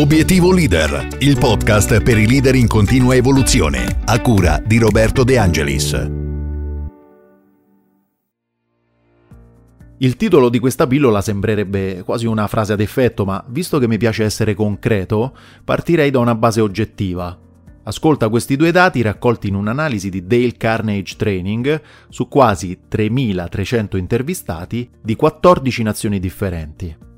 Obiettivo Leader, il podcast per i leader in continua evoluzione, a cura di Roberto De Angelis. Il titolo di questa pillola sembrerebbe quasi una frase ad effetto, ma visto che mi piace essere concreto, partirei da una base oggettiva. Ascolta questi due dati raccolti in un'analisi di Dale Carnage Training su quasi 3.300 intervistati di 14 nazioni differenti.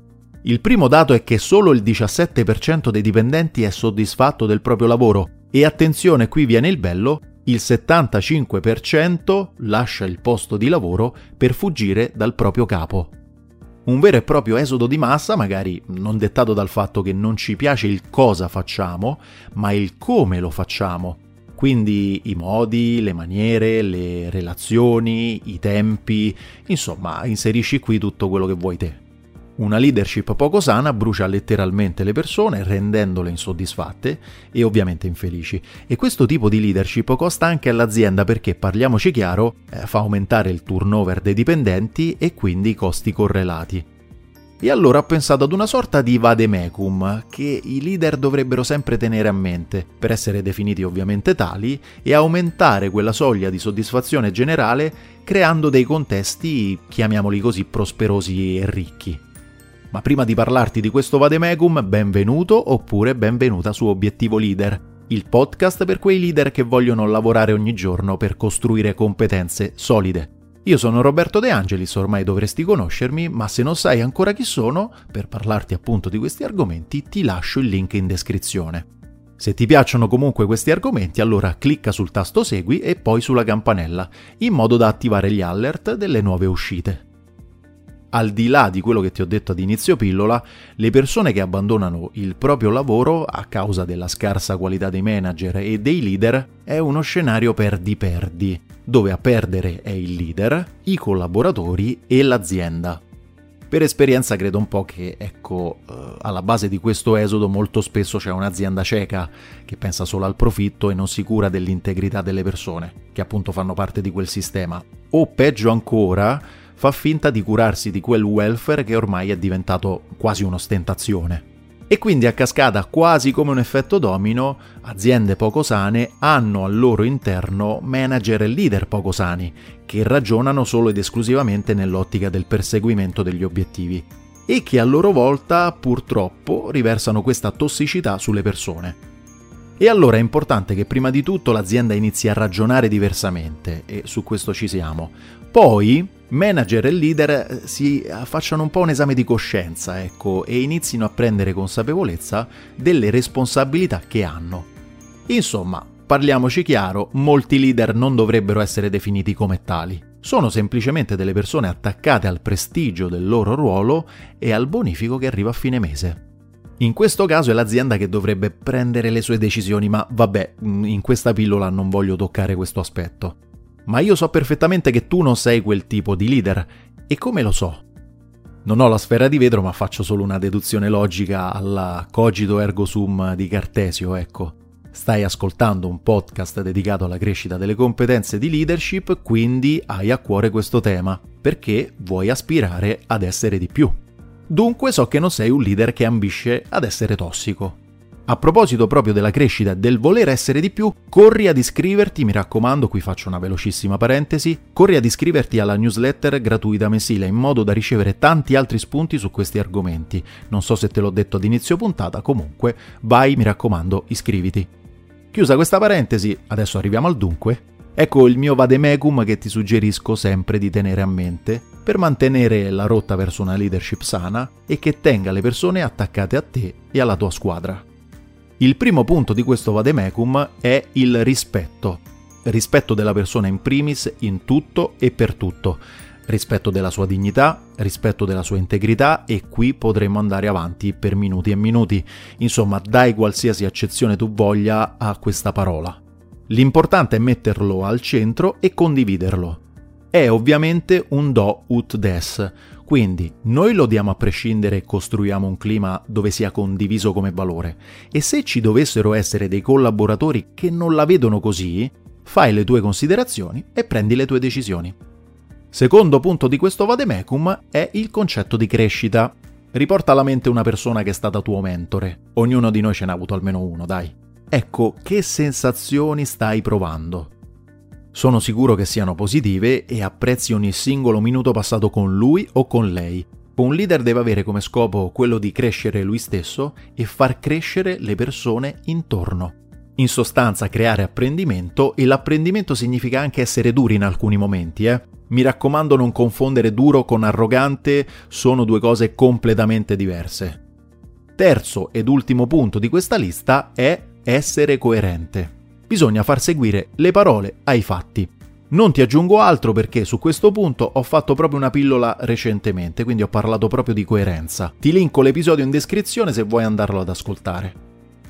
Il primo dato è che solo il 17% dei dipendenti è soddisfatto del proprio lavoro e attenzione, qui viene il bello, il 75% lascia il posto di lavoro per fuggire dal proprio capo. Un vero e proprio esodo di massa, magari non dettato dal fatto che non ci piace il cosa facciamo, ma il come lo facciamo. Quindi i modi, le maniere, le relazioni, i tempi, insomma, inserisci qui tutto quello che vuoi te. Una leadership poco sana brucia letteralmente le persone rendendole insoddisfatte e ovviamente infelici. E questo tipo di leadership costa anche all'azienda perché, parliamoci chiaro, eh, fa aumentare il turnover dei dipendenti e quindi i costi correlati. E allora ho pensato ad una sorta di vademecum che i leader dovrebbero sempre tenere a mente, per essere definiti ovviamente tali, e aumentare quella soglia di soddisfazione generale creando dei contesti, chiamiamoli così, prosperosi e ricchi. Ma prima di parlarti di questo vademecum, benvenuto oppure benvenuta su Obiettivo Leader, il podcast per quei leader che vogliono lavorare ogni giorno per costruire competenze solide. Io sono Roberto De Angelis, ormai dovresti conoscermi, ma se non sai ancora chi sono, per parlarti appunto di questi argomenti ti lascio il link in descrizione. Se ti piacciono comunque questi argomenti, allora clicca sul tasto segui e poi sulla campanella, in modo da attivare gli alert delle nuove uscite al di là di quello che ti ho detto ad inizio pillola, le persone che abbandonano il proprio lavoro a causa della scarsa qualità dei manager e dei leader è uno scenario perdi-perdi, dove a perdere è il leader, i collaboratori e l'azienda. Per esperienza credo un po' che, ecco, eh, alla base di questo esodo molto spesso c'è un'azienda cieca che pensa solo al profitto e non si cura dell'integrità delle persone, che appunto fanno parte di quel sistema. O peggio ancora, fa finta di curarsi di quel welfare che ormai è diventato quasi un'ostentazione. E quindi a cascata, quasi come un effetto domino, aziende poco sane hanno al loro interno manager e leader poco sani, che ragionano solo ed esclusivamente nell'ottica del perseguimento degli obiettivi e che a loro volta purtroppo riversano questa tossicità sulle persone. E allora è importante che prima di tutto l'azienda inizi a ragionare diversamente e su questo ci siamo. Poi manager e leader eh, si facciano un po' un esame di coscienza, ecco, e inizino a prendere consapevolezza delle responsabilità che hanno. Insomma, parliamoci chiaro, molti leader non dovrebbero essere definiti come tali. Sono semplicemente delle persone attaccate al prestigio del loro ruolo e al bonifico che arriva a fine mese. In questo caso è l'azienda che dovrebbe prendere le sue decisioni, ma vabbè, in questa pillola non voglio toccare questo aspetto. Ma io so perfettamente che tu non sei quel tipo di leader. E come lo so? Non ho la sfera di vetro, ma faccio solo una deduzione logica alla cogito ergo sum di Cartesio, ecco. Stai ascoltando un podcast dedicato alla crescita delle competenze di leadership, quindi hai a cuore questo tema, perché vuoi aspirare ad essere di più. Dunque so che non sei un leader che ambisce ad essere tossico. A proposito proprio della crescita e del voler essere di più, corri ad iscriverti, mi raccomando, qui faccio una velocissima parentesi, corri ad iscriverti alla newsletter gratuita mensile in modo da ricevere tanti altri spunti su questi argomenti. Non so se te l'ho detto ad inizio puntata, comunque vai, mi raccomando, iscriviti. Chiusa questa parentesi, adesso arriviamo al dunque. Ecco il mio vademecum che ti suggerisco sempre di tenere a mente per mantenere la rotta verso una leadership sana e che tenga le persone attaccate a te e alla tua squadra. Il primo punto di questo vademecum è il rispetto. Rispetto della persona in primis in tutto e per tutto. Rispetto della sua dignità, rispetto della sua integrità e qui potremo andare avanti per minuti e minuti. Insomma, dai qualsiasi accezione tu voglia a questa parola. L'importante è metterlo al centro e condividerlo. È ovviamente un do ut des, quindi noi lo diamo a prescindere e costruiamo un clima dove sia condiviso come valore. E se ci dovessero essere dei collaboratori che non la vedono così, fai le tue considerazioni e prendi le tue decisioni. Secondo punto di questo vademecum è il concetto di crescita. Riporta alla mente una persona che è stata tuo mentore. Ognuno di noi ce n'ha avuto almeno uno, dai. Ecco, che sensazioni stai provando? Sono sicuro che siano positive e apprezzi ogni singolo minuto passato con lui o con lei. Un leader deve avere come scopo quello di crescere lui stesso e far crescere le persone intorno. In sostanza creare apprendimento e l'apprendimento significa anche essere duri in alcuni momenti, eh? Mi raccomando non confondere duro con arrogante, sono due cose completamente diverse. Terzo ed ultimo punto di questa lista è essere coerente. Bisogna far seguire le parole ai fatti. Non ti aggiungo altro perché su questo punto ho fatto proprio una pillola recentemente, quindi ho parlato proprio di coerenza. Ti linko l'episodio in descrizione se vuoi andarlo ad ascoltare.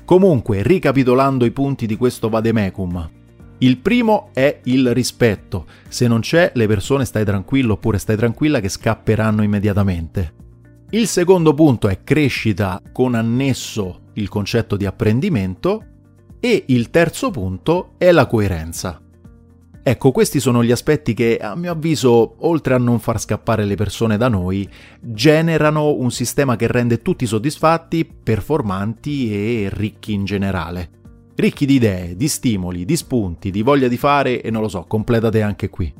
Comunque, ricapitolando i punti di questo vademecum, il primo è il rispetto. Se non c'è, le persone stai tranquillo oppure stai tranquilla che scapperanno immediatamente. Il secondo punto è crescita con annesso il concetto di apprendimento e il terzo punto è la coerenza. Ecco, questi sono gli aspetti che, a mio avviso, oltre a non far scappare le persone da noi, generano un sistema che rende tutti soddisfatti, performanti e ricchi in generale ricchi di idee, di stimoli, di spunti, di voglia di fare e non lo so, completate anche qui.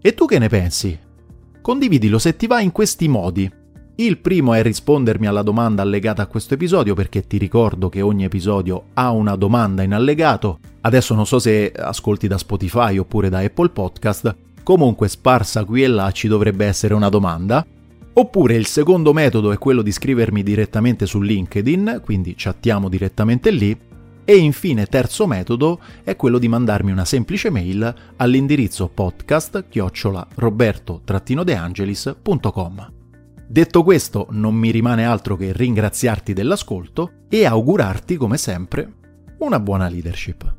E tu che ne pensi? Condividilo se ti va in questi modi. Il primo è rispondermi alla domanda allegata a questo episodio perché ti ricordo che ogni episodio ha una domanda in allegato. Adesso non so se ascolti da Spotify oppure da Apple Podcast, comunque sparsa qui e là ci dovrebbe essere una domanda. Oppure il secondo metodo è quello di scrivermi direttamente su LinkedIn, quindi chattiamo direttamente lì e infine, terzo metodo è quello di mandarmi una semplice mail all'indirizzo podcast-roberto-deangelis.com. Detto questo, non mi rimane altro che ringraziarti dell'ascolto e augurarti, come sempre, una buona leadership.